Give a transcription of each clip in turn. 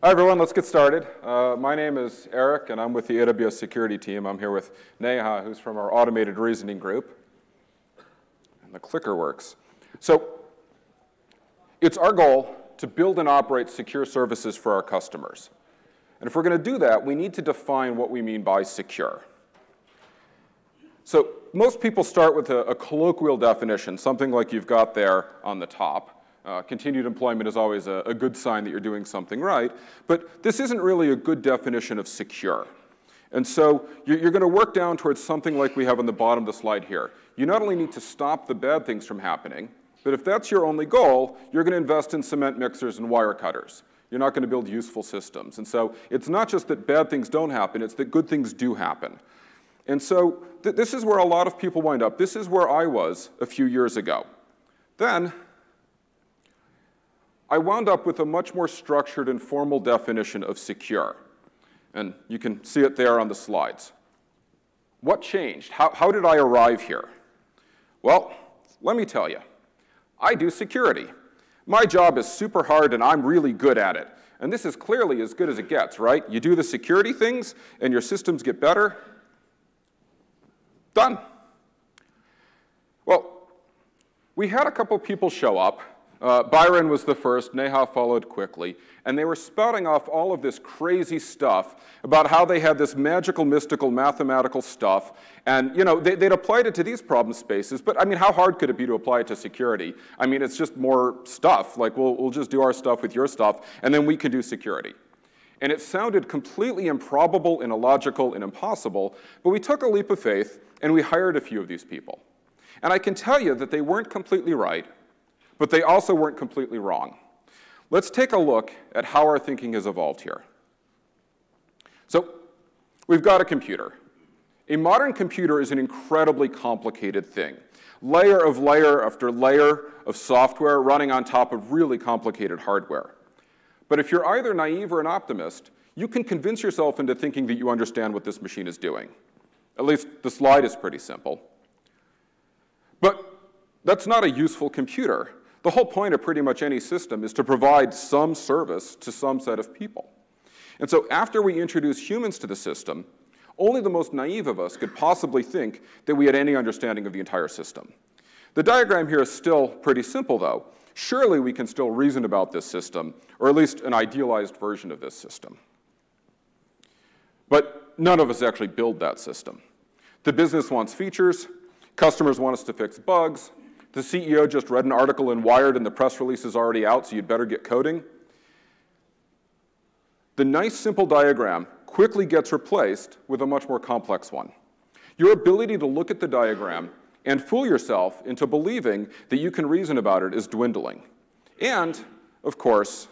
Hi, everyone. Let's get started. Uh, my name is Eric, and I'm with the AWS security team. I'm here with Neha, who's from our automated reasoning group. And the clicker works. So it's our goal to build and operate secure services for our customers. And if we're going to do that, we need to define what we mean by secure. So most people start with a, a colloquial definition, something like you've got there on the top. Uh, continued employment is always a, a, good sign that you're doing something right, but this isn't really a good definition of secure. And so you're, you're going to work down towards something like we have on the bottom of the slide here. You not only need to stop the bad things from happening, but if that's your only goal, you're going to invest in cement mixers and wire cutters. You're not going to build useful systems. And so it's not just that bad things don't happen, it's that good things do happen. And so th this is where a lot of people wind up. This is where I was a few years ago. Then I wound up with a much more structured and formal definition of secure. And you can see it there on the slides. What changed? How, how did I arrive here? Well, let me tell you. I do security. My job is super hard and I'm really good at it. And this is clearly as good as it gets, right? You do the security things and your systems get better. Done. Well, we had a couple people show up uh, Byron was the first, Neha followed quickly, and they were spouting off all of this crazy stuff about how they had this magical, mystical, mathematical stuff, and you know, they, would applied it to these problem spaces, but I mean, how hard could it be to apply it to security? I mean, it's just more stuff, like we'll, we'll just do our stuff with your stuff, and then we can do security. And it sounded completely improbable and illogical and impossible, but we took a leap of faith and we hired a few of these people. And I can tell you that they weren't completely right, but they also weren't completely wrong. Let's take a look at how our thinking has evolved here. So we've got a computer. A modern computer is an incredibly complicated thing. Layer of layer after layer of software running on top of really complicated hardware. But if you're either naive or an optimist, you can convince yourself into thinking that you understand what this machine is doing. At least the slide is pretty simple. But that's not a useful computer. The whole point of pretty much any system is to provide some service to some set of people. And so after we introduce humans to the system, only the most naive of us could possibly think that we had any understanding of the entire system. The diagram here is still pretty simple, though. Surely we can still reason about this system, or at least an idealized version of this system. But none of us actually build that system. The business wants features, customers want us to fix bugs, the CEO just read an article in Wired and the press release is already out, so you'd better get coding. The nice simple diagram quickly gets replaced with a much more complex one. Your ability to look at the diagram and fool yourself into believing that you can reason about it is dwindling. And, of course,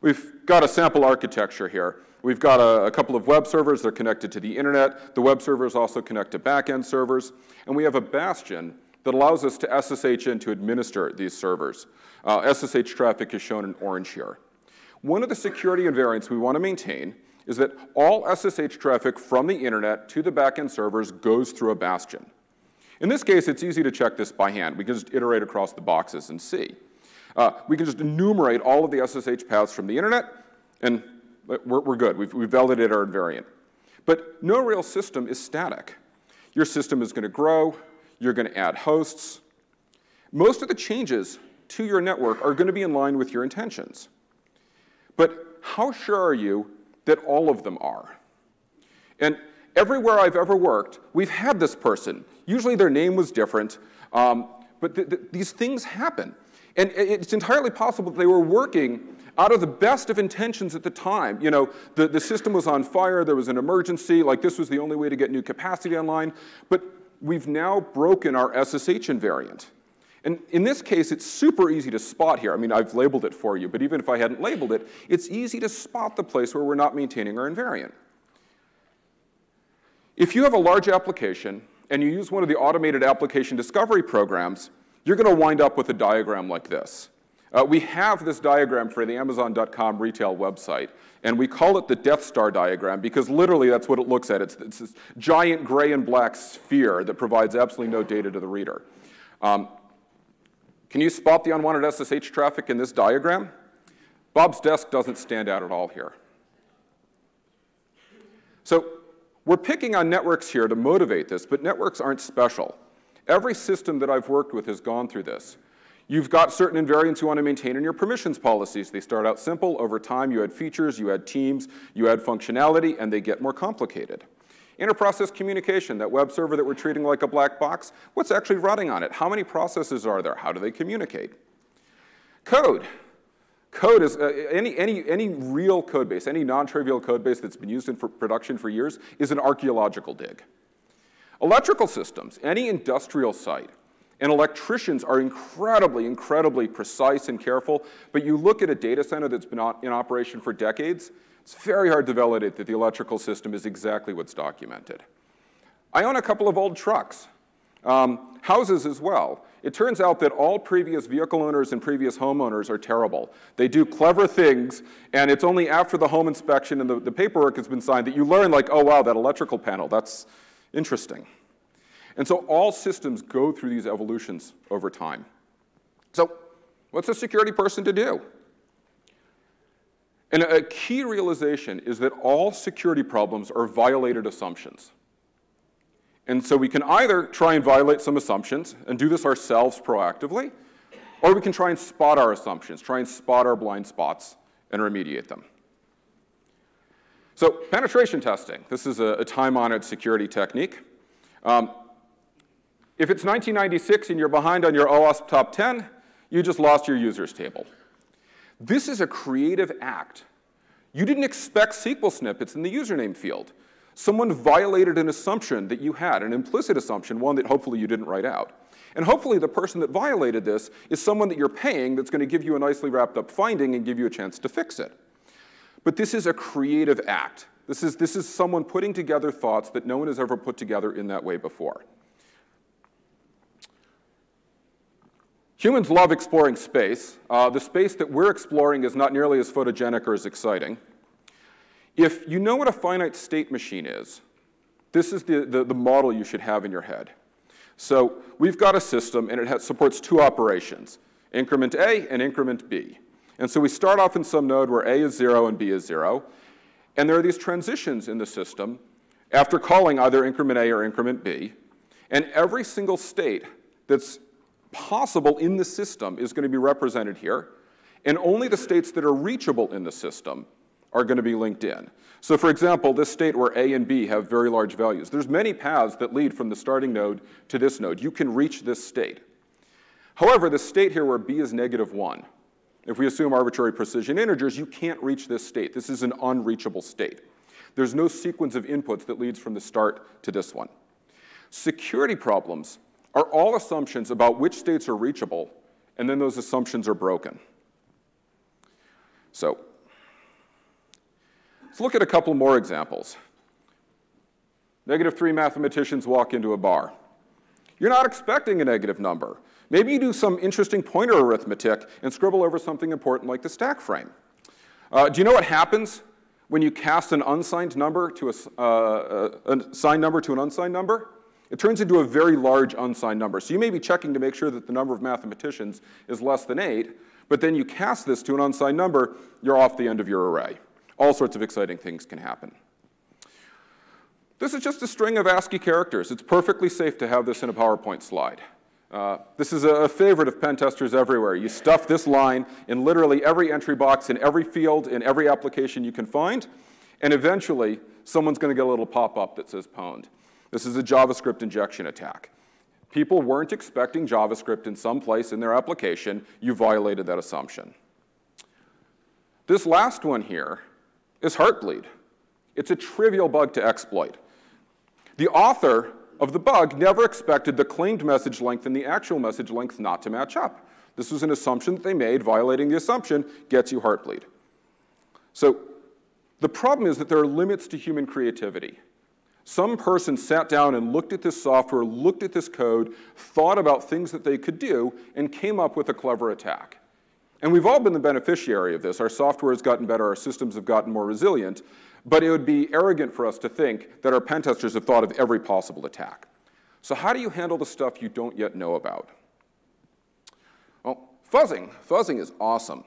we've got a sample architecture here. We've got a, a, couple of web servers that are connected to the internet. The web servers also connect to backend servers. And we have a bastion that allows us to SSH in to administer these servers. Uh, SSH traffic is shown in orange here. One of the security invariants we want to maintain is that all SSH traffic from the internet to the backend servers goes through a bastion. In this case, it's easy to check this by hand. We can just iterate across the boxes and see. Uh, we can just enumerate all of the SSH paths from the internet, and we're, we're good. We've, we've validated our invariant. But no real system is static. Your system is going to grow, you're going to add hosts. Most of the changes to your network are going to be in line with your intentions. But how sure are you that all of them are? And everywhere I've ever worked, we've had this person. Usually their name was different, um, but th th these things happen. And it's entirely possible that they were working out of the best of intentions at the time. You know, the, the system was on fire, there was an emergency, like this was the only way to get new capacity online. But we've now broken our SSH invariant. And in this case, it's super easy to spot here. I mean, I've labeled it for you, but even if I hadn't labeled it, it's easy to spot the place where we're not maintaining our invariant. If you have a large application and you use one of the automated application discovery programs, you're going to wind up with a diagram like this. Uh, we have this diagram for the Amazon.com retail website, and we call it the Death Star diagram because literally that's what it looks at. It's, it's this giant gray and black sphere that provides absolutely no data to the reader. Um, can you spot the unwanted SSH traffic in this diagram? Bob's desk doesn't stand out at all here. So we're picking on networks here to motivate this, but networks aren't special. Every system that I've worked with has gone through this. You've got certain invariants you want to maintain in your permissions policies. They start out simple. Over time, you add features, you add teams, you add functionality, and they get more complicated. Interprocess communication, that web server that we're treating like a black box, what's actually running on it? How many processes are there? How do they communicate? Code. Code is, uh, any, any, any real code base, any non-trivial code base that's been used in production for years is an archaeological dig. Electrical systems, any industrial site, and electricians are incredibly, incredibly precise and careful, but you look at a data center that's been in operation for decades, it's very hard to validate that the electrical system is exactly what's documented. I own a couple of old trucks, um, houses as well. It turns out that all previous vehicle owners and previous homeowners are terrible. They do clever things, and it's only after the home inspection and the, the paperwork has been signed that you learn, like, oh, wow, that electrical panel, that's interesting. And so all systems go through these evolutions over time. So what's a security person to do? And a key realization is that all security problems are violated assumptions. And so we can either try and violate some assumptions and do this ourselves proactively, or we can try and spot our assumptions, try and spot our blind spots and remediate them. So penetration testing, this is a, a time-honored security technique. Um, if it's 1996 and you're behind on your OWASP top 10, you just lost your users table. This is a creative act. You didn't expect SQL snippets in the username field. Someone violated an assumption that you had, an implicit assumption, one that hopefully you didn't write out. And hopefully the person that violated this is someone that you're paying that's going to give you a nicely wrapped up finding and give you a chance to fix it. But this is a creative act. This is, this is someone putting together thoughts that no one has ever put together in that way before. Humans love exploring space. Uh, the space that we're exploring is not nearly as photogenic or as exciting. If you know what a finite state machine is, this is the, the, the model you should have in your head. So we've got a system, and it has, supports two operations, increment A and increment B. And so we start off in some node where A is 0 and B is 0. And there are these transitions in the system after calling either increment A or increment B. And every single state that's possible in the system is going to be represented here, and only the states that are reachable in the system are going to be linked in. So for example, this state where A and B have very large values, there's many paths that lead from the starting node to this node. You can reach this state. However, the state here where B is negative 1, if we assume arbitrary precision integers, you can't reach this state. This is an unreachable state. There's no sequence of inputs that leads from the start to this one. Security problems are all assumptions about which states are reachable, and then those assumptions are broken. So let's look at a couple more examples. Negative 3 mathematicians walk into a bar. You're not expecting a negative number. Maybe you do some interesting pointer arithmetic and scribble over something important like the stack frame. Uh, do you know what happens when you cast an unsigned number to a, uh, a signed number to an unsigned number? It turns into a very large unsigned number. So you may be checking to make sure that the number of mathematicians is less than 8, but then you cast this to an unsigned number, you're off the end of your array. All sorts of exciting things can happen. This is just a string of ASCII characters. It's perfectly safe to have this in a PowerPoint slide. Uh, this is a favorite of pen testers everywhere. You stuff this line in literally every entry box, in every field, in every application you can find, and eventually someone's going to get a little pop-up that says pwned. This is a JavaScript injection attack. People weren't expecting JavaScript in some place in their application. You violated that assumption. This last one here is Heartbleed. It's a trivial bug to exploit. The author of the bug never expected the claimed message length and the actual message length not to match up. This was an assumption that they made. Violating the assumption gets you Heartbleed. So the problem is that there are limits to human creativity. Some person sat down and looked at this software, looked at this code, thought about things that they could do, and came up with a clever attack. And we've all been the beneficiary of this. Our software has gotten better, our systems have gotten more resilient, but it would be arrogant for us to think that our pen testers have thought of every possible attack. So how do you handle the stuff you don't yet know about? Well, fuzzing. Fuzzing is awesome.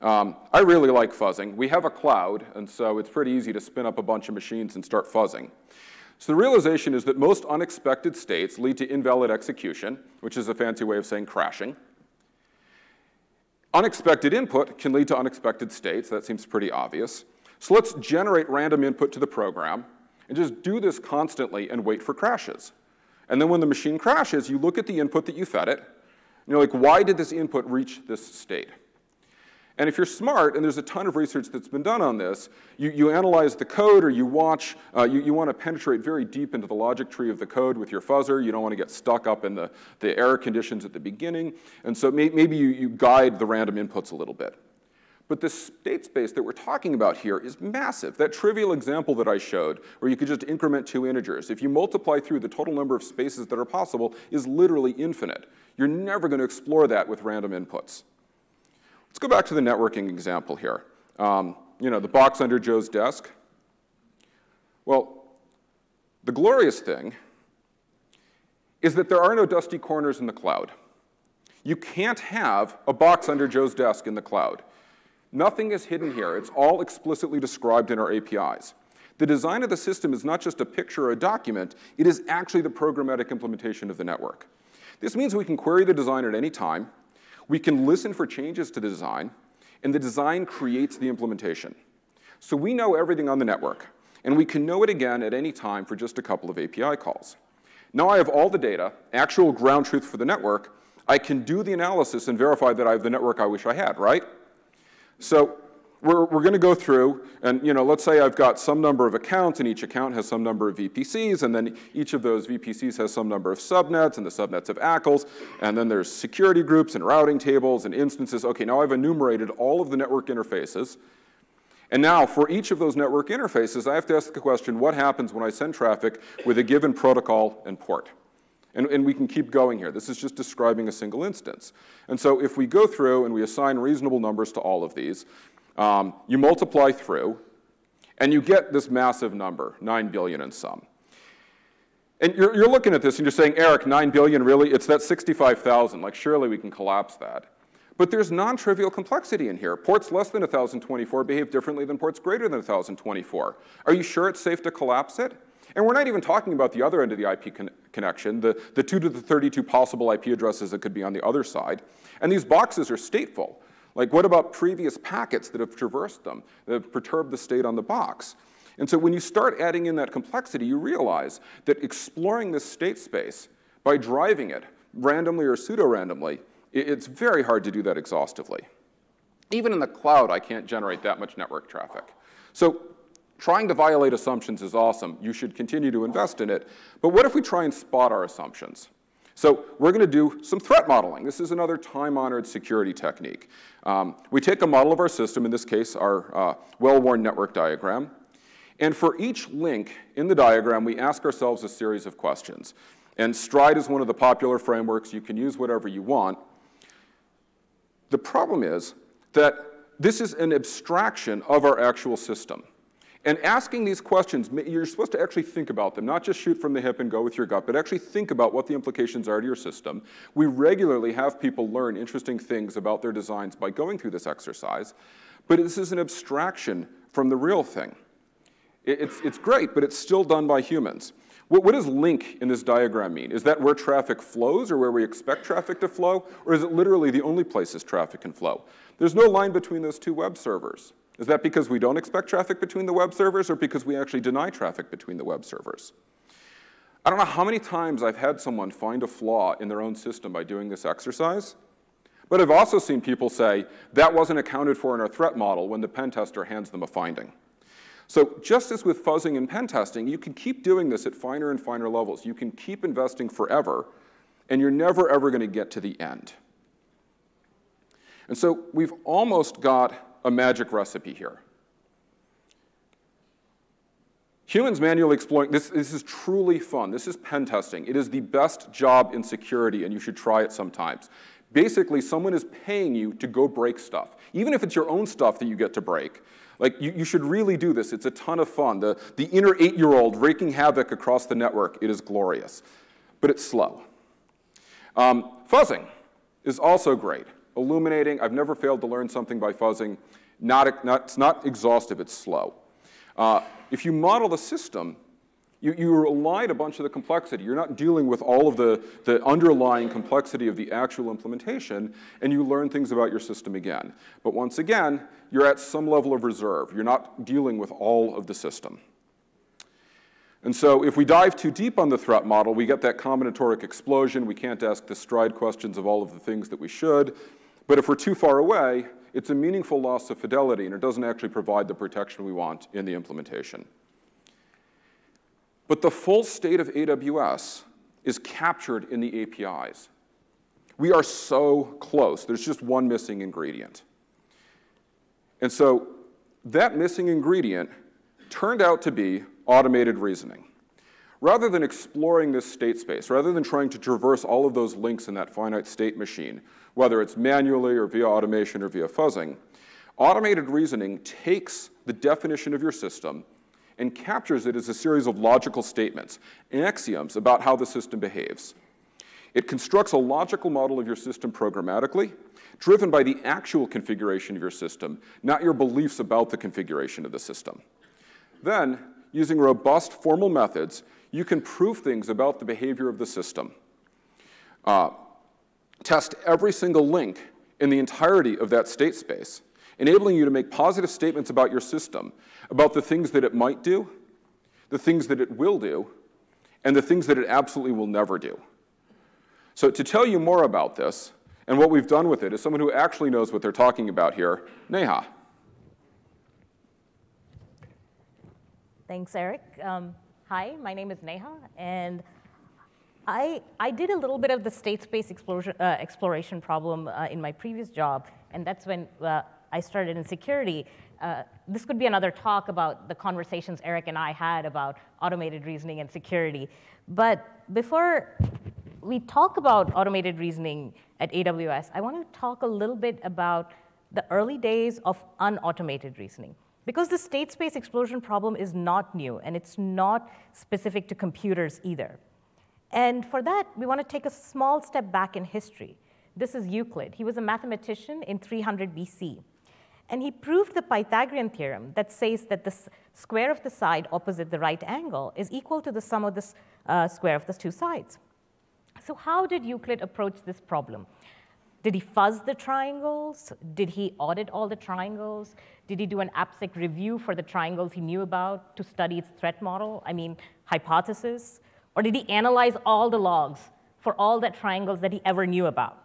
Um, I really like fuzzing. We have a cloud, and so it's pretty easy to spin up a bunch of machines and start fuzzing. So the realization is that most unexpected states lead to invalid execution, which is a fancy way of saying crashing. Unexpected input can lead to unexpected states. That seems pretty obvious. So let's generate random input to the program and just do this constantly and wait for crashes. And then when the machine crashes, you look at the input that you fed it, and you're like, why did this input reach this state? And if you're smart, and there's a ton of research that's been done on this, you, you analyze the code or you watch, uh, you, you want to penetrate very deep into the logic tree of the code with your fuzzer. You don't want to get stuck up in the, the error conditions at the beginning. And so may, maybe you, you guide the random inputs a little bit. But the state space that we're talking about here is massive. That trivial example that I showed, where you could just increment two integers, if you multiply through the total number of spaces that are possible, is literally infinite. You're never going to explore that with random inputs. Let's go back to the networking example here. Um, you know, the box under Joe's desk. Well, the glorious thing is that there are no dusty corners in the cloud. You can't have a box under Joe's desk in the cloud. Nothing is hidden here. It's all explicitly described in our APIs. The design of the system is not just a picture or a document, it is actually the programmatic implementation of the network. This means we can query the design at any time, we can listen for changes to the design, and the design creates the implementation. So we know everything on the network, and we can know it again at any time for just a couple of API calls. Now I have all the data, actual ground truth for the network, I can do the analysis and verify that I have the network I wish I had, right? So we're, we're going to go through, and you know, let's say I've got some number of accounts, and each account has some number of VPCs, and then each of those VPCs has some number of subnets, and the subnets have ACLs, and then there's security groups and routing tables and instances. Okay, now I've enumerated all of the network interfaces. And now, for each of those network interfaces, I have to ask the question, what happens when I send traffic with a given protocol and port? And, and, we can keep going here. This is just describing a single instance. And so if we go through and we assign reasonable numbers to all of these, um, you multiply through, and you get this massive number, 9 billion and some. And you're, you're looking at this and you're saying, Eric, 9 billion, really? It's that 65,000. Like, surely we can collapse that. But there's non-trivial complexity in here. Ports less than 1,024 behave differently than ports greater than 1,024. Are you sure it's safe to collapse it? And we're not even talking about the other end of the IP con connection, the, the 2 to the 32 possible IP addresses that could be on the other side. And these boxes are stateful. Like what about previous packets that have traversed them, that have perturbed the state on the box? And so when you start adding in that complexity, you realize that exploring this state space by driving it randomly or pseudo-randomly, it's very hard to do that exhaustively. Even in the cloud, I can't generate that much network traffic. So trying to violate assumptions is awesome. You should continue to invest in it. But what if we try and spot our assumptions? So we're going to do some threat modeling. This is another time-honored security technique. Um, we take a model of our system, in this case our uh, well-worn network diagram, and for each link in the diagram, we ask ourselves a series of questions. And Stride is one of the popular frameworks. You can use whatever you want. The problem is that this is an abstraction of our actual system. And asking these questions, you're supposed to actually think about them, not just shoot from the hip and go with your gut, but actually think about what the implications are to your system. We regularly have people learn interesting things about their designs by going through this exercise, but this is an abstraction from the real thing. It's, it's great, but it's still done by humans. What, what, does link in this diagram mean? Is that where traffic flows or where we expect traffic to flow? Or is it literally the only places traffic can flow? There's no line between those two web servers. Is that because we don't expect traffic between the web servers or because we actually deny traffic between the web servers? I don't know how many times I've had someone find a flaw in their own system by doing this exercise, but I've also seen people say, that wasn't accounted for in our threat model when the pen tester hands them a finding. So just as with fuzzing and pen testing, you can keep doing this at finer and finer levels. You can keep investing forever, and you're never, ever going to get to the end. And so we've almost got a magic recipe here. Humans manually exploring, this, this is truly fun. This is pen testing. It is the best job in security, and you should try it sometimes. Basically, someone is paying you to go break stuff. Even if it's your own stuff that you get to break, like you, you should really do this. It's a ton of fun. The, the inner eight-year-old wreaking havoc across the network, it is glorious. But it's slow. Um, fuzzing is also great. Illuminating. I've never failed to learn something by fuzzing. Not, not, it's not exhaustive, it's slow. Uh, if you model the system, you, you a bunch of the complexity. You're not dealing with all of the, the underlying complexity of the actual implementation, and you learn things about your system again. But once again, you're at some level of reserve. You're not dealing with all of the system. And so if we dive too deep on the threat model, we get that combinatoric explosion. We can't ask the stride questions of all of the things that we should. But if we're too far away, it's a meaningful loss of fidelity, and it doesn't actually provide the protection we want in the implementation. But the full state of AWS is captured in the APIs. We are so close. There's just one missing ingredient. And so that missing ingredient turned out to be automated reasoning. Rather than exploring this state space, rather than trying to traverse all of those links in that finite state machine, whether it's manually or via automation or via fuzzing, automated reasoning takes the definition of your system and captures it as a series of logical statements, and axioms about how the system behaves. It constructs a logical model of your system programmatically, driven by the actual configuration of your system, not your beliefs about the configuration of the system. Then, using robust formal methods, you can prove things about the behavior of the system. Uh, test every single link in the entirety of that state space, enabling you to make positive statements about your system, about the things that it might do, the things that it will do, and the things that it absolutely will never do. So to tell you more about this, and what we've done with it, is someone who actually knows what they're talking about here, Neha. Thanks, Eric. Um, hi, my name is Neha, and I, I did a little bit of the state space exploration, uh, exploration problem uh, in my previous job, and that's when uh, I started in security. Uh, this could be another talk about the conversations Eric and I had about automated reasoning and security. But before we talk about automated reasoning at AWS, I want to talk a little bit about the early days of unautomated reasoning. Because the state space explosion problem is not new, and it's not specific to computers either. And for that, we want to take a small step back in history. This is Euclid. He was a mathematician in 300 BC. And he proved the Pythagorean theorem that says that the square of the side opposite the right angle is equal to the sum of the uh, square of the two sides. So how did Euclid approach this problem? Did he fuzz the triangles? Did he audit all the triangles? Did he do an AppSec review for the triangles he knew about to study its threat model? I mean, hypothesis? Or did he analyze all the logs for all the triangles that he ever knew about?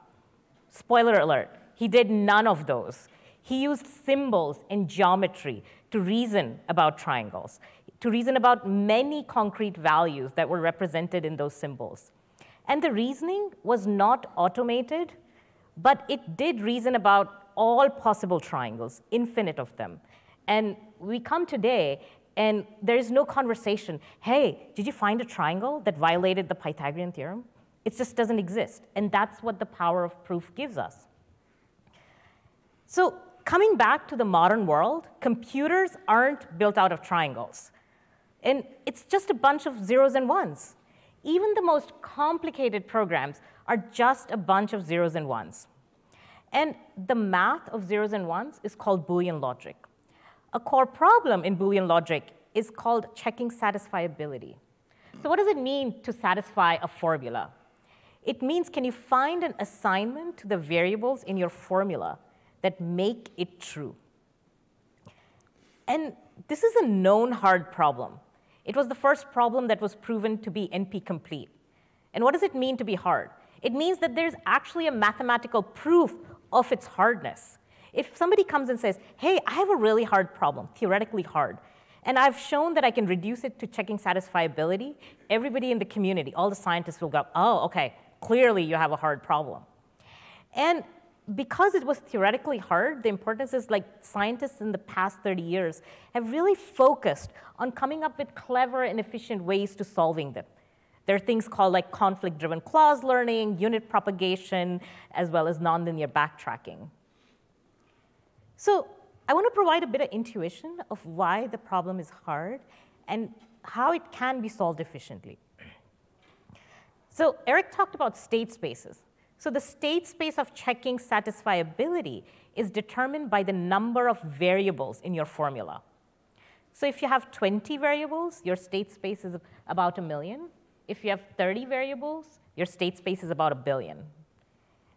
Spoiler alert, he did none of those. He used symbols and geometry to reason about triangles, to reason about many concrete values that were represented in those symbols. And the reasoning was not automated, but it did reason about all possible triangles, infinite of them. And we come today and there is no conversation. Hey, did you find a triangle that violated the Pythagorean theorem? It just doesn't exist. And that's what the power of proof gives us. So coming back to the modern world, computers aren't built out of triangles. And it's just a bunch of zeros and ones. Even the most complicated programs are just a bunch of zeros and ones. And the math of zeros and ones is called Boolean logic. A core problem in Boolean logic is called checking satisfiability. So what does it mean to satisfy a formula? It means can you find an assignment to the variables in your formula that make it true. And this is a known hard problem. It was the first problem that was proven to be NP complete. And what does it mean to be hard? It means that there's actually a mathematical proof of its hardness. If somebody comes and says, hey, I have a really hard problem, theoretically hard, and I've shown that I can reduce it to checking satisfiability, everybody in the community, all the scientists will go, oh, okay, clearly you have a hard problem. And because it was theoretically hard, the importance is like scientists in the past 30 years have really focused on coming up with clever and efficient ways to solving them. There are things called like conflict-driven clause learning, unit propagation, as well as nonlinear backtracking. So I want to provide a bit of intuition of why the problem is hard and how it can be solved efficiently. So Eric talked about state spaces. So the state space of checking satisfiability is determined by the number of variables in your formula. So if you have 20 variables, your state space is about a million. If you have 30 variables, your state space is about a billion.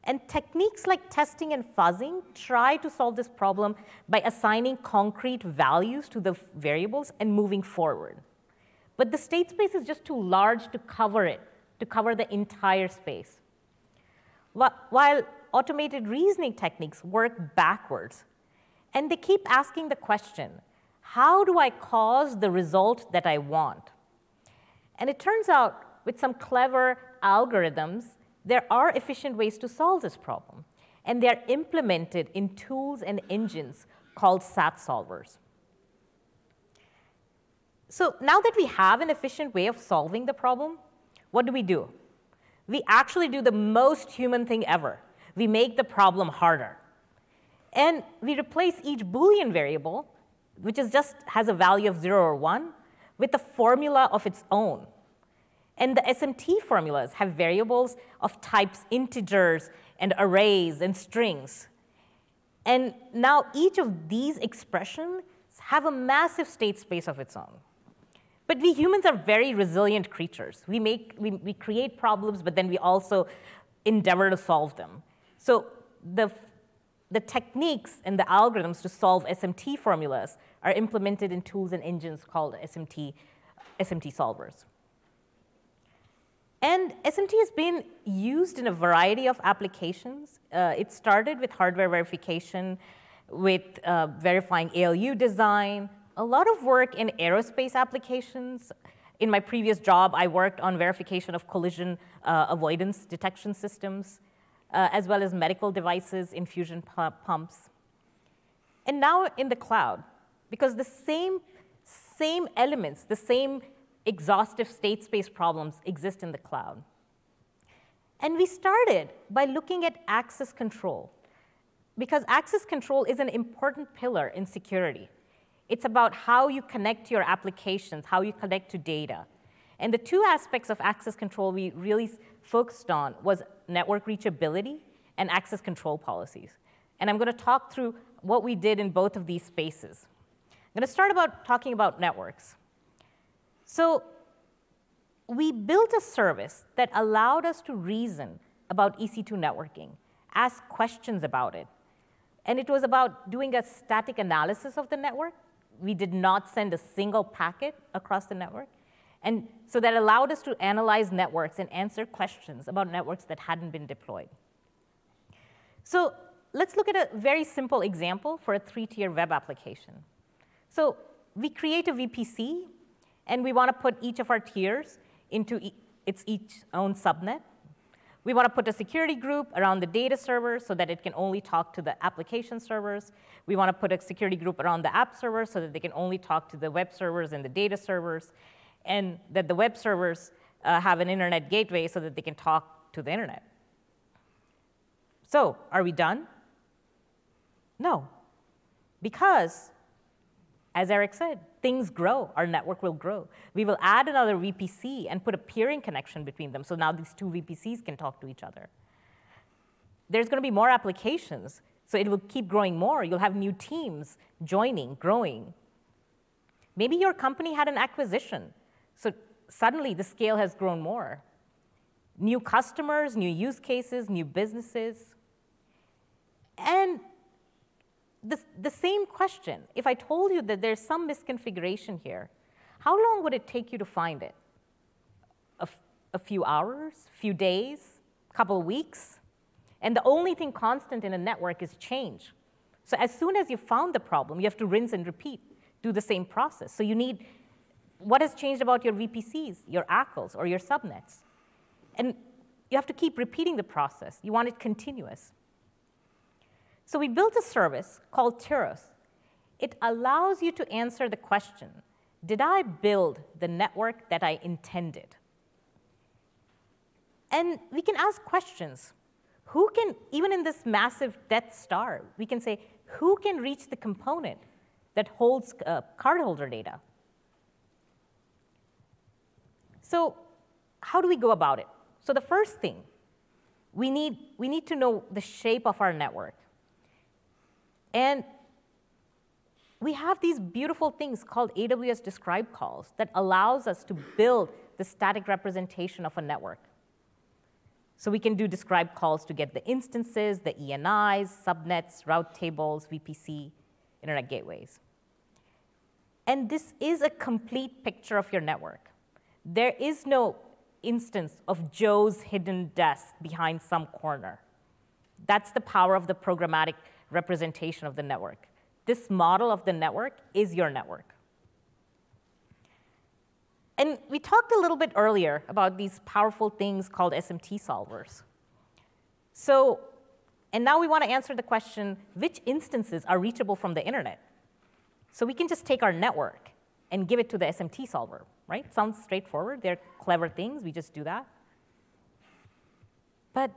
And techniques like testing and fuzzing try to solve this problem by assigning concrete values to the variables and moving forward. But the state space is just too large to cover it, to cover the entire space. While automated reasoning techniques work backwards, and they keep asking the question, how do I cause the result that I want? And it turns out, with some clever algorithms, there are efficient ways to solve this problem, and they're implemented in tools and engines called SAT solvers. So now that we have an efficient way of solving the problem, what do we do? we actually do the most human thing ever. We make the problem harder. And we replace each Boolean variable, which is just has a value of 0 or 1, with a formula of its own. And the SMT formulas have variables of types integers and arrays and strings. And now each of these expressions have a massive state space of its own. But we humans are very resilient creatures. We, make, we, we create problems, but then we also endeavor to solve them. So the, the techniques and the algorithms to solve SMT formulas are implemented in tools and engines called SMT, SMT solvers. And SMT has been used in a variety of applications. Uh, it started with hardware verification, with uh, verifying ALU design, a lot of work in aerospace applications. In my previous job, I worked on verification of collision uh, avoidance detection systems, uh, as well as medical devices, infusion pumps. And now in the cloud, because the same, same elements, the same exhaustive state space problems exist in the cloud. And we started by looking at access control, because access control is an important pillar in security. It's about how you connect to your applications, how you connect to data. And the two aspects of access control we really focused on was network reachability and access control policies. And I'm going to talk through what we did in both of these spaces. I'm going to start about talking about networks. So we built a service that allowed us to reason about EC2 networking, ask questions about it. And it was about doing a static analysis of the network we did not send a single packet across the network. And so that allowed us to analyze networks and answer questions about networks that hadn't been deployed. So let's look at a very simple example for a three-tier web application. So we create a VPC, and we want to put each of our tiers into e its each own subnet. We want to put a security group around the data server so that it can only talk to the application servers. We want to put a security group around the app server so that they can only talk to the web servers and the data servers, and that the web servers uh, have an internet gateway so that they can talk to the internet. So, are we done? No. Because as Eric said, things grow, our network will grow. We will add another VPC and put a peering connection between them, so now these two VPCs can talk to each other. There's going to be more applications, so it will keep growing more. You'll have new teams joining, growing. Maybe your company had an acquisition, so suddenly the scale has grown more. New customers, new use cases, new businesses. And the, the same question. If I told you that there's some misconfiguration here, how long would it take you to find it? A, few hours, few days, couple weeks? And the only thing constant in a network is change. So as soon as you found the problem, you have to rinse and repeat, do the same process. So you need, what has changed about your VPCs, your ACLs, or your subnets? And you have to keep repeating the process. You want it continuous. So we built a service called Tiros. It allows you to answer the question, did I build the network that I intended? And we can ask questions. Who can, even in this massive Death Star, we can say, who can reach the component that holds uh, cardholder data? So how do we go about it? So the first thing we need, we need to know the shape of our network. And we have these beautiful things called AWS describe calls that allows us to build the static representation of a network. So we can do describe calls to get the instances, the ENIs, subnets, route tables, VPC, internet gateways. And this is a complete picture of your network. There is no instance of Joe's hidden desk behind some corner. That's the power of the programmatic representation of the network. This model of the network is your network. And we talked a little bit earlier about these powerful things called SMT solvers. So, and now we want to answer the question, which instances are reachable from the internet? So we can just take our network and give it to the SMT solver, right? Sounds straightforward. They're clever things. We just do that. But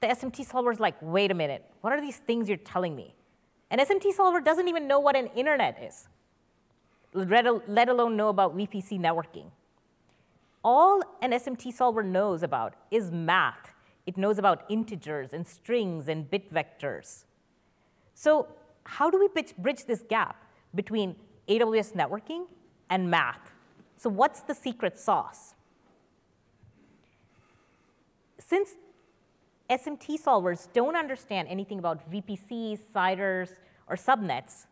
the SMT solver is like, wait a minute. What are these things you're telling me? An SMT solver doesn't even know what an internet is, let alone know about VPC networking all an SMT solver knows about is math. It knows about integers and strings and bit vectors. So how do we bridge this gap between AWS networking and math? So what's the secret sauce? Since SMT solvers don't understand anything about VPCs, CIDRs, or subnets,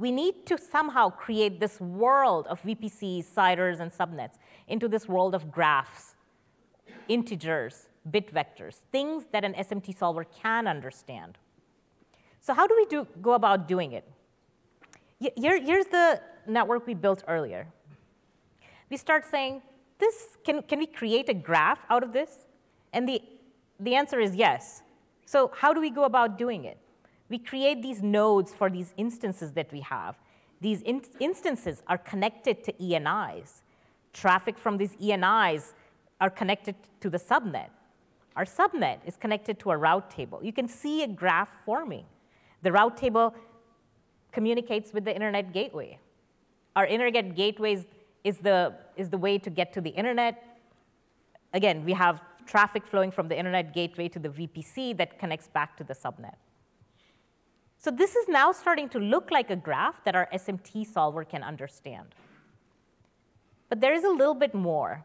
we need to somehow create this world of VPCs, CIDRs, and subnets into this world of graphs, integers, bit vectors, things that an SMT solver can understand. So how do we do, go about doing it? Here, here's the network we built earlier. We start saying, this, can, can we create a graph out of this? And the, the answer is yes. So how do we go about doing it? We create these nodes for these instances that we have. These in instances are connected to ENIs. Traffic from these ENIs are connected to the subnet. Our subnet is connected to a route table. You can see a graph forming. The route table communicates with the internet gateway. Our internet gateway is the, is the way to get to the internet. Again, we have traffic flowing from the internet gateway to the VPC that connects back to the subnet. So this is now starting to look like a graph that our SMT solver can understand. But there is a little bit more.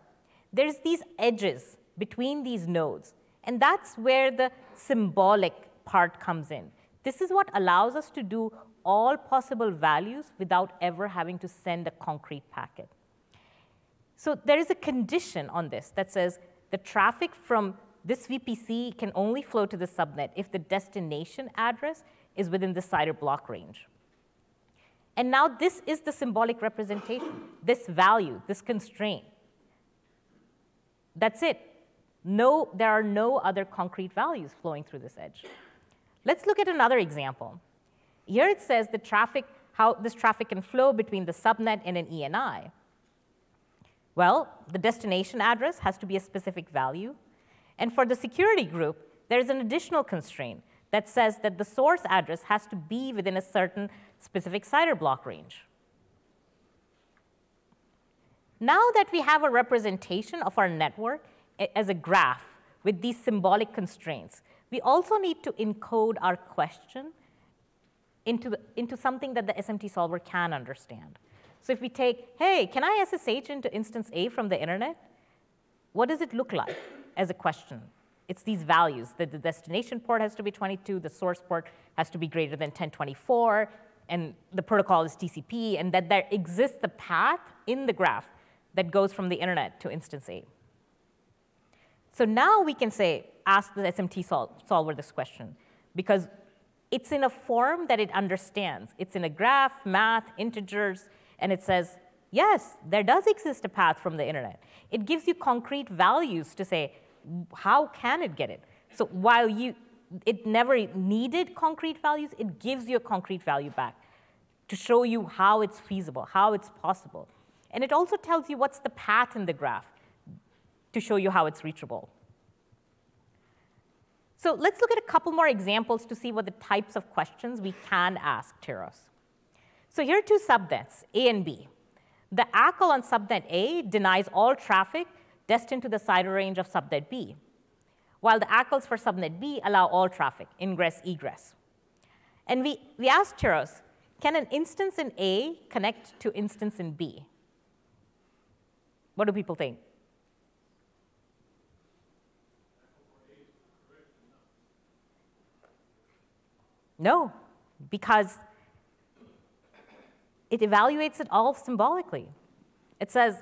There's these edges between these nodes, and that's where the symbolic part comes in. This is what allows us to do all possible values without ever having to send a concrete packet. So there is a condition on this that says the traffic from this VPC can only flow to the subnet if the destination address is within the CIDR block range. And now this is the symbolic representation, this value, this constraint. That's it. No, there are no other concrete values flowing through this edge. Let's look at another example. Here it says the traffic, how this traffic can flow between the subnet and an ENI. Well, the destination address has to be a specific value. And for the security group, there's an additional constraint that says that the source address has to be within a certain specific CIDR block range. Now that we have a representation of our network eh, as a graph with these symbolic constraints, we also need to encode our question into, the, into something that the SMT solver can understand. So if we take, hey, can I SSH into instance A from the internet? What does it look like as a question? it's these values that the destination port has to be 22, the source port has to be greater than 1024, and the protocol is TCP, and that there exists a path in the graph that goes from the internet to instance A. So now we can say, ask the SMT sol solver this question, because it's in a form that it understands. It's in a graph, math, integers, and it says, yes, there does exist a path from the internet. It gives you concrete values to say, how can it get it? So while you, it never needed concrete values, it gives you a concrete value back to show you how it's feasible, how it's possible. And it also tells you what's the path in the graph to show you how it's reachable. So let's look at a couple more examples to see what the types of questions we can ask Tiros. So here are two subnets, A and B. The ACL on subnet A denies all traffic destined to the CIDR range of subnet B. while the ACLs for subnet B allow all traffic, ingress, egress. And we, we asked Tiros, can an instance in A connect to instance in B? What do people think? No, because it evaluates it all symbolically. It says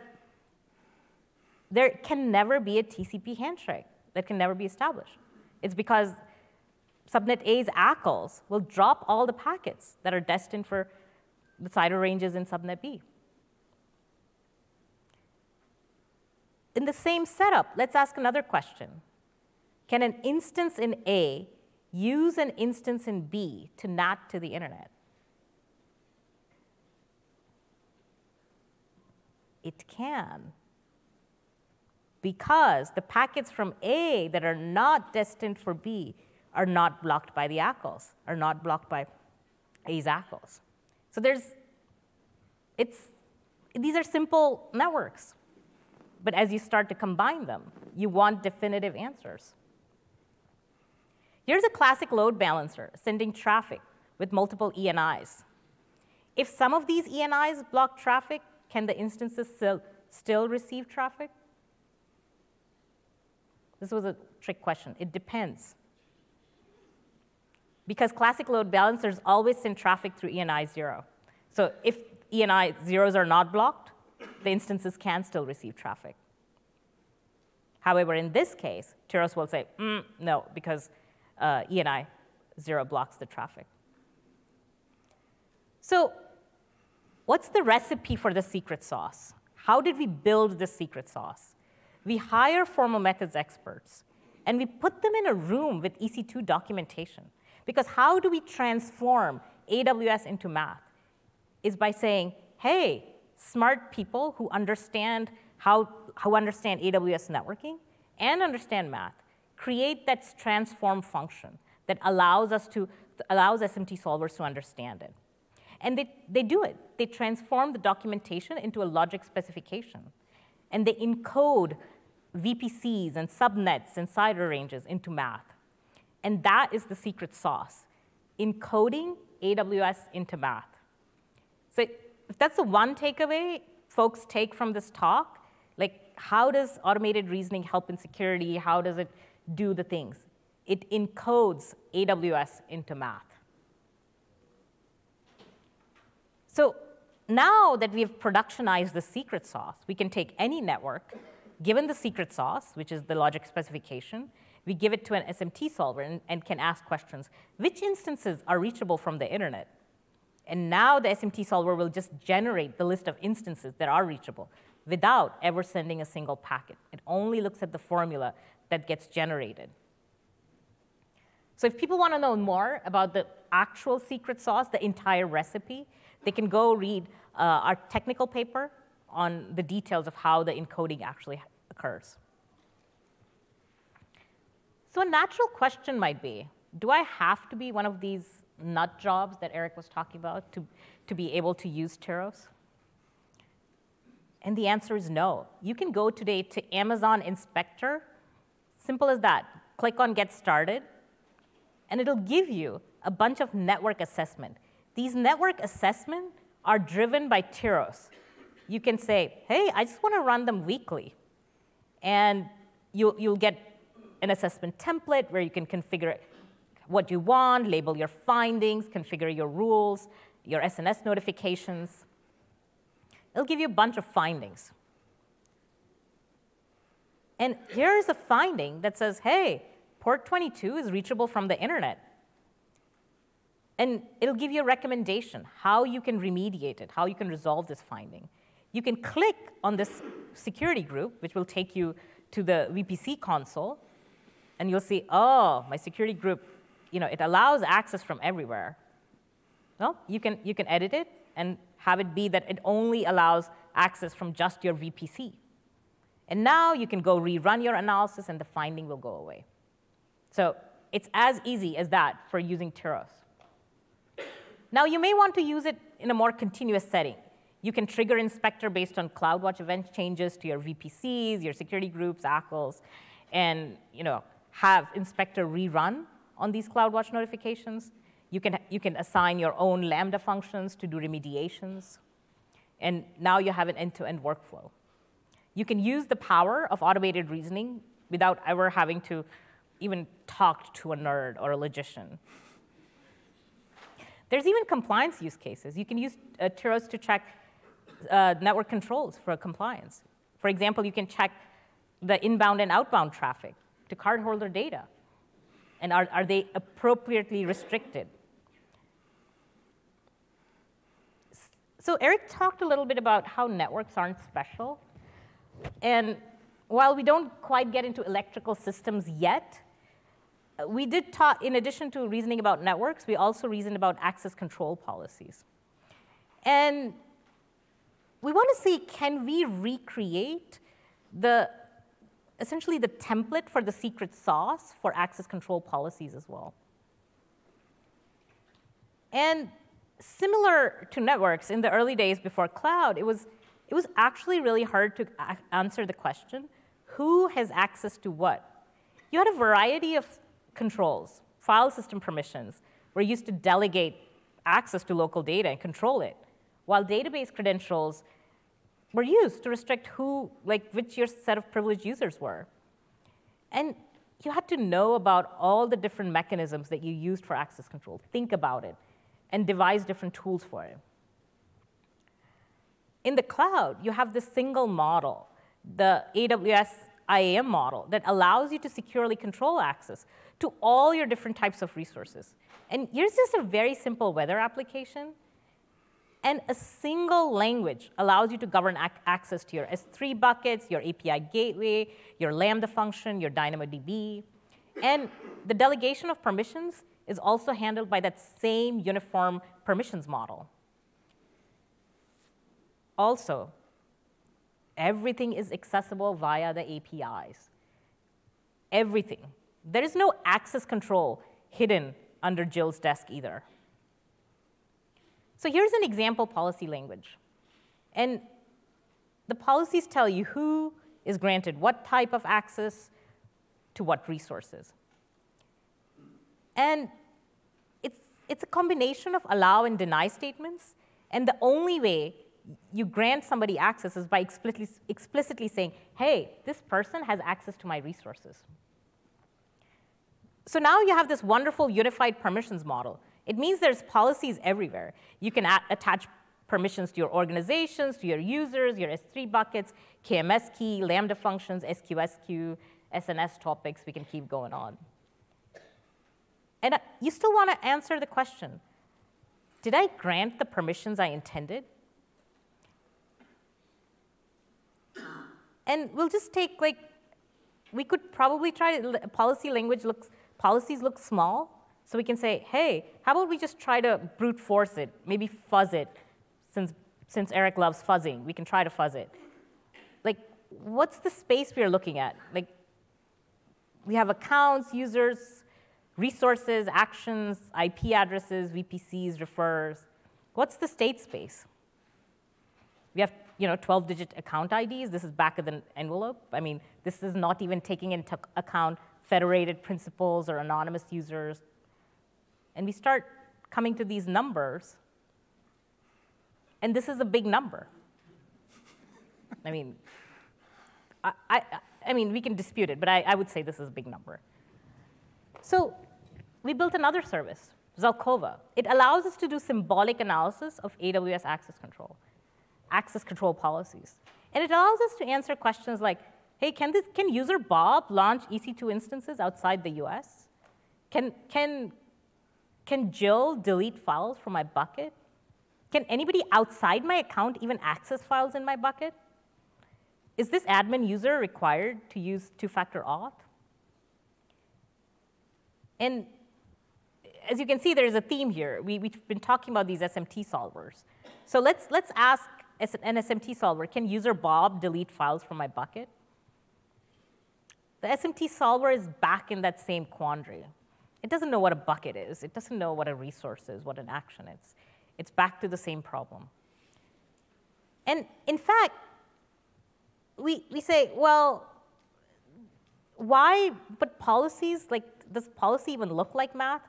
there can never be a TCP handshake that can never be established. It's because subnet A's ACLs will drop all the packets that are destined for the CIDR ranges in subnet B. In the same setup, let's ask another question. Can an instance in A use an instance in B to NAT to the internet? It can. Because the packets from A that are not destined for B are not blocked by the ACLs, are not blocked by A's ACLs. So there's, it's, these are simple networks. But as you start to combine them, you want definitive answers. Here's a classic load balancer sending traffic with multiple ENIs. If some of these ENIs block traffic, can the instances still, still receive traffic? This was a trick question. It depends. Because classic load balancers always send traffic through ENI 0. So if ENI zeros are not blocked, the instances can still receive traffic. However, in this case, Tiros will say, mm, no, because uh, ENI 0 blocks the traffic. So What's the recipe for the secret sauce? How did we build the secret sauce? We hire formal methods experts, and we put them in a room with EC2 documentation. Because how do we transform AWS into math? Is by saying, hey, smart people who understand how, who understand AWS networking and understand math, create that transform function that allows us to allows SMT solvers to understand it. And they, they do it. They transform the documentation into a logic specification. And they encode VPCs and subnets and CIDR ranges into math. And that is the secret sauce, encoding AWS into math. So if that's the one takeaway folks take from this talk, like how does automated reasoning help in security? How does it do the things? It encodes AWS into math. So now that we've productionized the secret sauce, we can take any network, given the secret sauce, which is the logic specification, we give it to an SMT solver and, and, can ask questions. Which instances are reachable from the internet? And now the SMT solver will just generate the list of instances that are reachable without ever sending a single packet. It only looks at the formula that gets generated. So if people want to know more about the actual secret sauce, the entire recipe, they can go read uh, our technical paper on the details of how the encoding actually occurs. So a natural question might be, do I have to be one of these nut jobs that Eric was talking about to, to be able to use Tiros? And the answer is no. You can go today to Amazon Inspector, simple as that. Click on Get Started, and it'll give you a bunch of network assessment. These network assessments are driven by Tiros. You can say, hey, I just want to run them weekly. And you'll, you'll get an assessment template where you can configure what you want, label your findings, configure your rules, your SNS notifications. It'll give you a bunch of findings. And here's a finding that says, hey, port 22 is reachable from the internet. And it'll give you a recommendation, how you can remediate it, how you can resolve this finding. You can click on this security group, which will take you to the VPC console, and you'll see, oh, my security group, you know, it allows access from everywhere. Well, you can, you can edit it and have it be that it only allows access from just your VPC. And now you can go rerun your analysis, and the finding will go away. So it's as easy as that for using Tiros. Now, you may want to use it in a more continuous setting. You can trigger inspector based on CloudWatch event changes to your VPCs, your security groups, ACLs, and you know, have inspector rerun on these CloudWatch notifications. You can, you can assign your own Lambda functions to do remediations. And now you have an end-to-end -end workflow. You can use the power of automated reasoning without ever having to even talk to a nerd or a logician. There's even compliance use cases. You can use uh, Tiros to check uh, network controls for compliance. For example, you can check the inbound and outbound traffic to cardholder data. And are, are they appropriately restricted? So Eric talked a little bit about how networks aren't special. And while we don't quite get into electrical systems yet, we did talk, in addition to reasoning about networks, we also reasoned about access control policies. And we want to see, can we recreate the, essentially the template for the secret sauce for access control policies as well? And similar to networks, in the early days before cloud, it was, it was actually really hard to answer the question, who has access to what? You had a variety of controls, file system permissions were used to delegate access to local data and control it, while database credentials were used to restrict who, like which your set of privileged users were. And you had to know about all the different mechanisms that you used for access control, think about it, and devise different tools for it. In the cloud, you have this single model, the AWS IAM model, that allows you to securely control access to all your different types of resources. And here's just a very simple weather application. And a single language allows you to govern ac access to your S3 buckets, your API gateway, your Lambda function, your DynamoDB. And the delegation of permissions is also handled by that same uniform permissions model. Also, everything is accessible via the APIs. Everything. There is no access control hidden under Jill's desk either. So here's an example policy language. And the policies tell you who is granted what type of access to what resources. And it's, it's a combination of allow and deny statements. And the only way you grant somebody access is by explicitly, explicitly saying, hey, this person has access to my resources. So now you have this wonderful unified permissions model. It means there's policies everywhere. You can attach permissions to your organizations, to your users, your S3 buckets, KMS key, Lambda functions, SQS queue, SNS topics. We can keep going on. And uh, you still want to answer the question, did I grant the permissions I intended? And we'll just take like, we could probably try, policy language looks policies look small, so we can say, hey, how about we just try to brute force it, maybe fuzz it, since, since Eric loves fuzzing, we can try to fuzz it. Like, what's the space we are looking at? Like, we have accounts, users, resources, actions, IP addresses, VPCs, refers. What's the state space? We have you know, 12-digit account IDs. This is back of the envelope. I mean, this is not even taking into account federated principals or anonymous users. And we start coming to these numbers, and this is a big number. I mean, I, I, I, mean, we can dispute it, but I, I would say this is a big number. So we built another service, Zelkova. It allows us to do symbolic analysis of AWS access control, access control policies. And it allows us to answer questions like, hey, can, this, can user Bob launch EC2 instances outside the US? Can, can, can Jill delete files from my bucket? Can anybody outside my account even access files in my bucket? Is this admin user required to use two-factor auth? And as you can see, there's a theme here. We, have been talking about these SMT solvers. So let's, let's ask an SMT solver, can user Bob delete files from my bucket? The SMT solver is back in that same quandary. It doesn't know what a bucket is. It doesn't know what a resource is, what an action is. It's back to the same problem. And in fact, we, we say, well, why, but policies, like, does policy even look like math?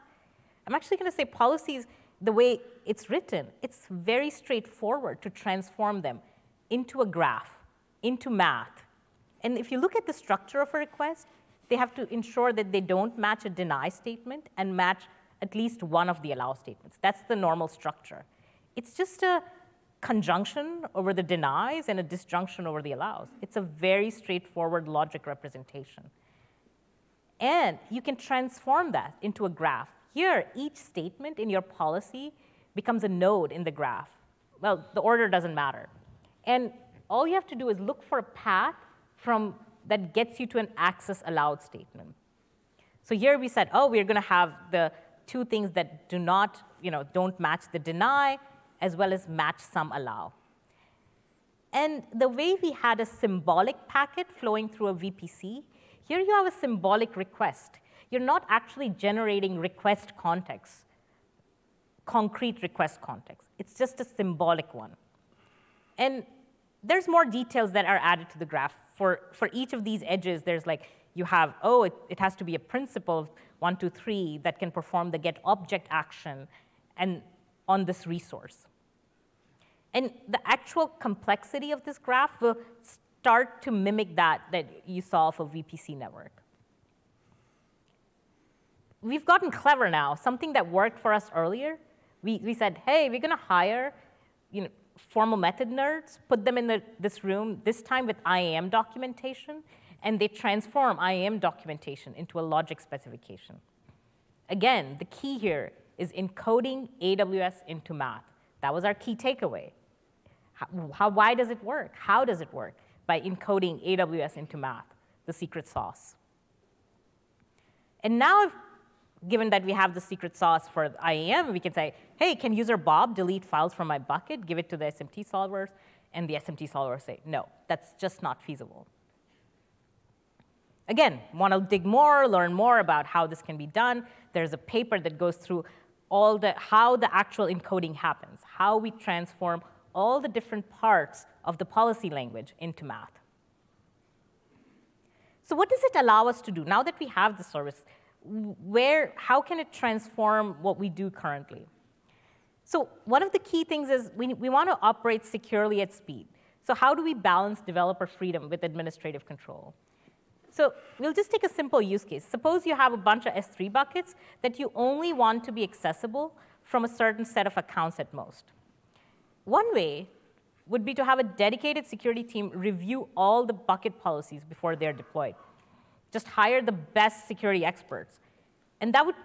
I'm actually going to say policies, the way it's written, it's very straightforward to transform them into a graph, into math. And if you look at the structure of a request, they have to ensure that they don't match a deny statement and match at least one of the allow statements. That's the normal structure. It's just a conjunction over the denies and a disjunction over the allows. It's a very straightforward logic representation. And you can transform that into a graph. Here, each statement in your policy becomes a node in the graph. Well, the order doesn't matter. And all you have to do is look for a path from that gets you to an access allowed statement. So here we said, oh, we're going to have the two things that do not, you know, don't match the deny, as well as match some allow. And the way we had a symbolic packet flowing through a VPC, here you have a symbolic request. You're not actually generating request context, concrete request context. It's just a symbolic one. And there's more details that are added to the graph. For, for each of these edges, there's like, you have, oh, it, it has to be a principal of one, two, three that can perform the get object action and on this resource. And the actual complexity of this graph will start to mimic that that you saw for VPC network. We've gotten clever now. Something that worked for us earlier, we, we said, hey, we're going to hire you know, formal method nerds, put them in the, this room, this time with IAM documentation, and they transform IAM documentation into a logic specification. Again, the key here is encoding AWS into math. That was our key takeaway. How, how, why does it work? How does it work? By encoding AWS into math, the secret sauce. And now, given that we have the secret sauce for IAM, we can say, hey, can user Bob delete files from my bucket, give it to the SMT solvers, and the SMT solvers say, no, that's just not feasible. Again, want to dig more, learn more about how this can be done, there's a paper that goes through all the, how the actual encoding happens, how we transform all the different parts of the policy language into math. So what does it allow us to do? Now that we have the service, where, how can it transform what we do currently? So one of the key things is we, we want to operate securely at speed. So how do we balance developer freedom with administrative control? So we'll just take a simple use case. Suppose you have a bunch of S3 buckets that you only want to be accessible from a certain set of accounts at most. One way would be to have a dedicated security team review all the bucket policies before they're deployed. Just hire the best security experts. And that would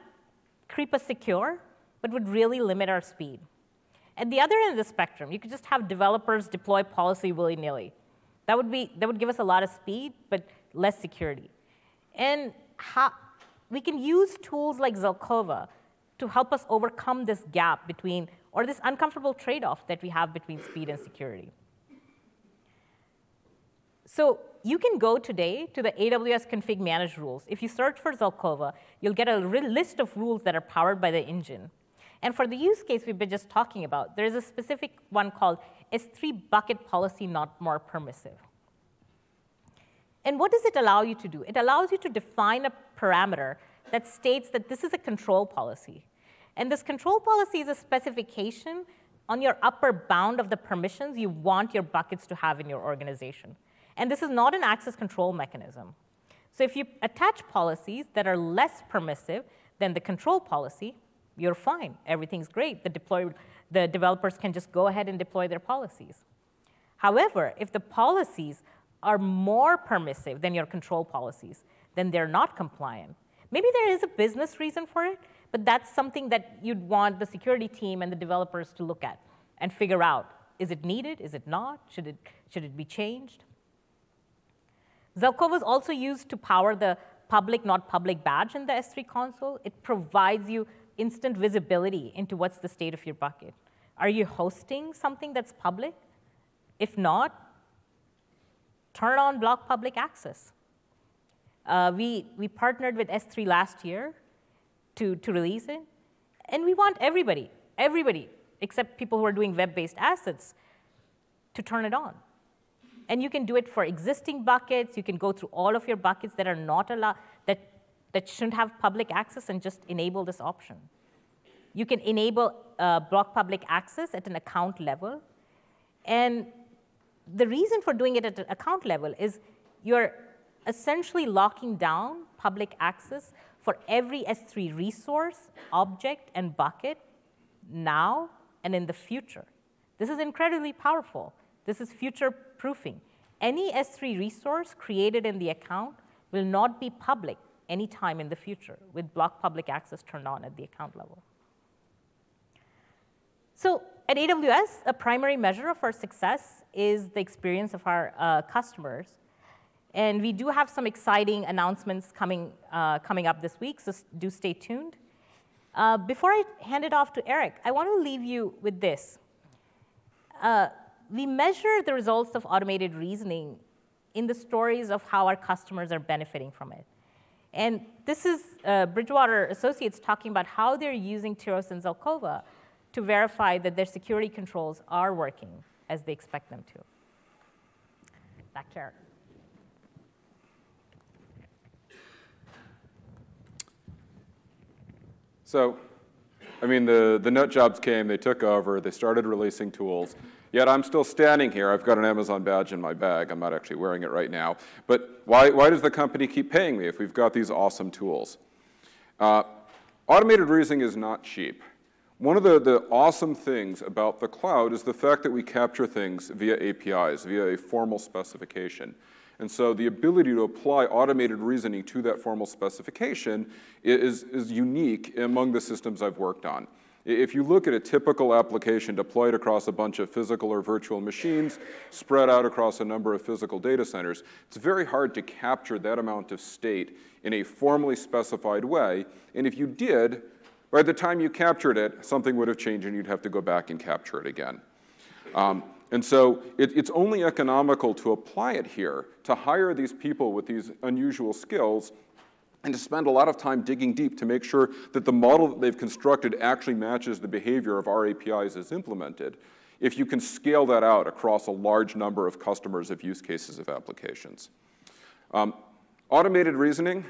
keep us secure, but would really limit our speed. At the other end of the spectrum, you could just have developers deploy policy willy-nilly. That would, be, that would give us a lot of speed, but less security. And how, we can use tools like Zelkova to help us overcome this gap between, or this uncomfortable trade-off that we have between speed and security. So you can go today to the AWS config manage rules. If you search for Zelkova, you'll get a list of rules that are powered by the engine. And for the use case we've been just talking about, there's a specific one called S3 bucket policy not more permissive. And what does it allow you to do? It allows you to define a parameter that states that this is a control policy. And this control policy is a specification on your upper bound of the permissions you want your buckets to have in your organization. And this is not an access control mechanism. So if you attach policies that are less permissive than the control policy, you're fine. Everything's great. The, deploy, the developers can just go ahead and deploy their policies. However, if the policies are more permissive than your control policies, then they're not compliant. Maybe there is a business reason for it, but that's something that you'd want the security team and the developers to look at and figure out. Is it needed? Is it not? Should it, should it be changed? Zelkova is also used to power the public, not public badge in the S3 console. It provides you instant visibility into what's the state of your bucket. Are you hosting something that's public? If not, turn on block public access. Uh, we, we partnered with S3 last year to, to release it, and we want everybody, everybody, except people who are doing web-based assets, to turn it on. And you can do it for existing buckets. You can go through all of your buckets that are not allowed, that, that shouldn't have public access and just enable this option. You can enable uh, block public access at an account level. And the reason for doing it at an account level is you're essentially locking down public access for every S3 resource, object, and bucket now and in the future. This is incredibly powerful. This is future proofing. Any S3 resource created in the account will not be public anytime in the future with block public access turned on at the account level. So at AWS, a primary measure of our success is the experience of our uh, customers. And we do have some exciting announcements coming, uh, coming up this week, so do stay tuned. Uh, before I hand it off to Eric, I want to leave you with this. Uh, we measure the results of automated reasoning in the stories of how our customers are benefiting from it. And this is uh, Bridgewater Associates talking about how they're using Tiros and Zelkova to verify that their security controls are working as they expect them to. Back to Eric. So, I mean, the, the nut jobs came, they took over, they started releasing tools. Yet I'm still standing here. I've got an Amazon badge in my bag. I'm not actually wearing it right now. But why, why does the company keep paying me if we've got these awesome tools? Uh, automated reasoning is not cheap. One of the, the awesome things about the cloud is the fact that we capture things via APIs, via a formal specification. And so the ability to apply automated reasoning to that formal specification is, is unique among the systems I've worked on. If you look at a typical application deployed across a bunch of physical or virtual machines, spread out across a number of physical data centers, it's very hard to capture that amount of state in a formally specified way. And if you did, by the time you captured it, something would have changed and you'd have to go back and capture it again. Um, and so it, it's only economical to apply it here, to hire these people with these unusual skills, and to spend a lot of time digging deep to make sure that the model that they've constructed actually matches the behavior of our APIs as implemented, if you can scale that out across a large number of customers of use cases of applications. Um, automated reasoning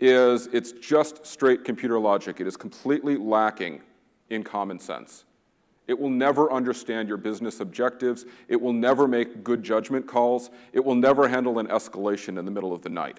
is it's just straight computer logic. It is completely lacking in common sense. It will never understand your business objectives. It will never make good judgment calls. It will never handle an escalation in the middle of the night.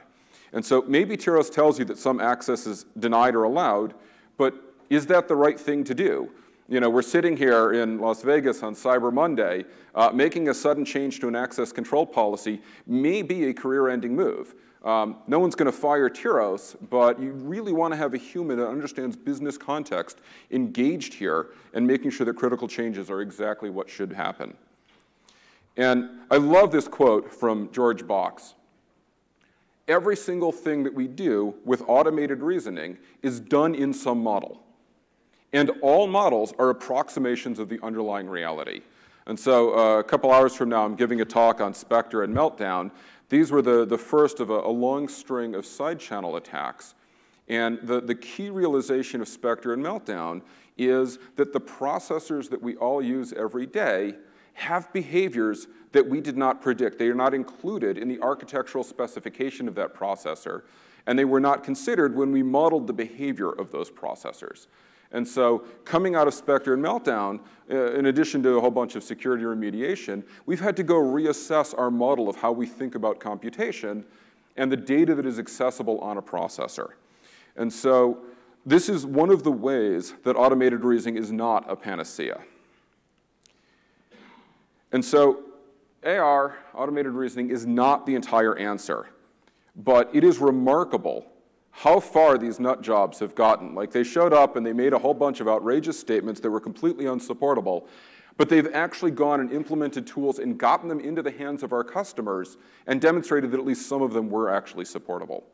And so maybe Tiros tells you that some access is denied or allowed, but is that the right thing to do? You know, we're sitting here in Las Vegas on Cyber Monday. Uh, making a sudden change to an access control policy may be a career-ending move. Um, no one's going to fire Tiros, but you really want to have a human that understands business context engaged here and making sure that critical changes are exactly what should happen. And I love this quote from George Box. Every single thing that we do with automated reasoning is done in some model. And all models are approximations of the underlying reality. And so uh, a couple hours from now, I'm giving a talk on Spectre and Meltdown, these were the, the first of a, a long string of side channel attacks. And the, the key realization of Spectre and Meltdown is that the processors that we all use every day have behaviors that we did not predict. They are not included in the architectural specification of that processor, and they were not considered when we modeled the behavior of those processors. And so coming out of Spectre and Meltdown, uh, in addition to a whole bunch of security remediation, we've had to go reassess our model of how we think about computation and the data that is accessible on a processor. And so this is one of the ways that automated reasoning is not a panacea. And so AR, automated reasoning, is not the entire answer, but it is remarkable how far these nut jobs have gotten. Like they showed up and they made a whole bunch of outrageous statements that were completely unsupportable, but they've actually gone and implemented tools and gotten them into the hands of our customers and demonstrated that at least some of them were actually supportable.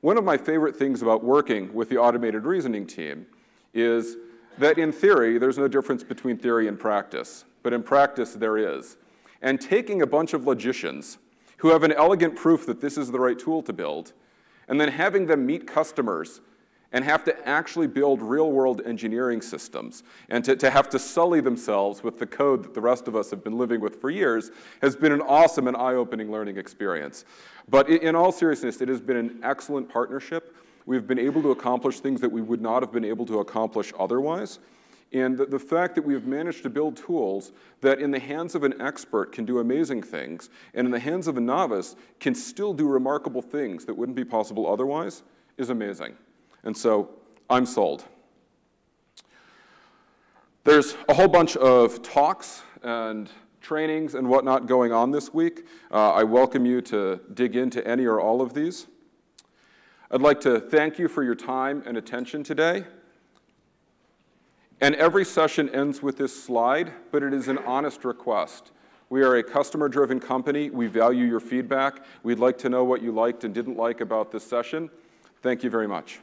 One of my favorite things about working with the automated reasoning team is that in theory, there's no difference between theory and practice, but in practice there is. And taking a bunch of logicians who have an elegant proof that this is the right tool to build and then having them meet customers and have to actually build real-world engineering systems and to, to have to sully themselves with the code that the rest of us have been living with for years has been an awesome and eye-opening learning experience. But in all seriousness, it has been an excellent partnership. We've been able to accomplish things that we would not have been able to accomplish otherwise. And the, the, fact that we have managed to build tools that in the hands of an expert can do amazing things, and in the hands of a novice can still do remarkable things that wouldn't be possible otherwise, is amazing. And so I'm sold. There's a whole bunch of talks and trainings and whatnot going on this week. Uh, I welcome you to dig into any or all of these. I'd like to thank you for your time and attention today. And every session ends with this slide, but it is an honest request. We are a customer-driven company. We value your feedback. We'd like to know what you liked and didn't like about this session. Thank you very much.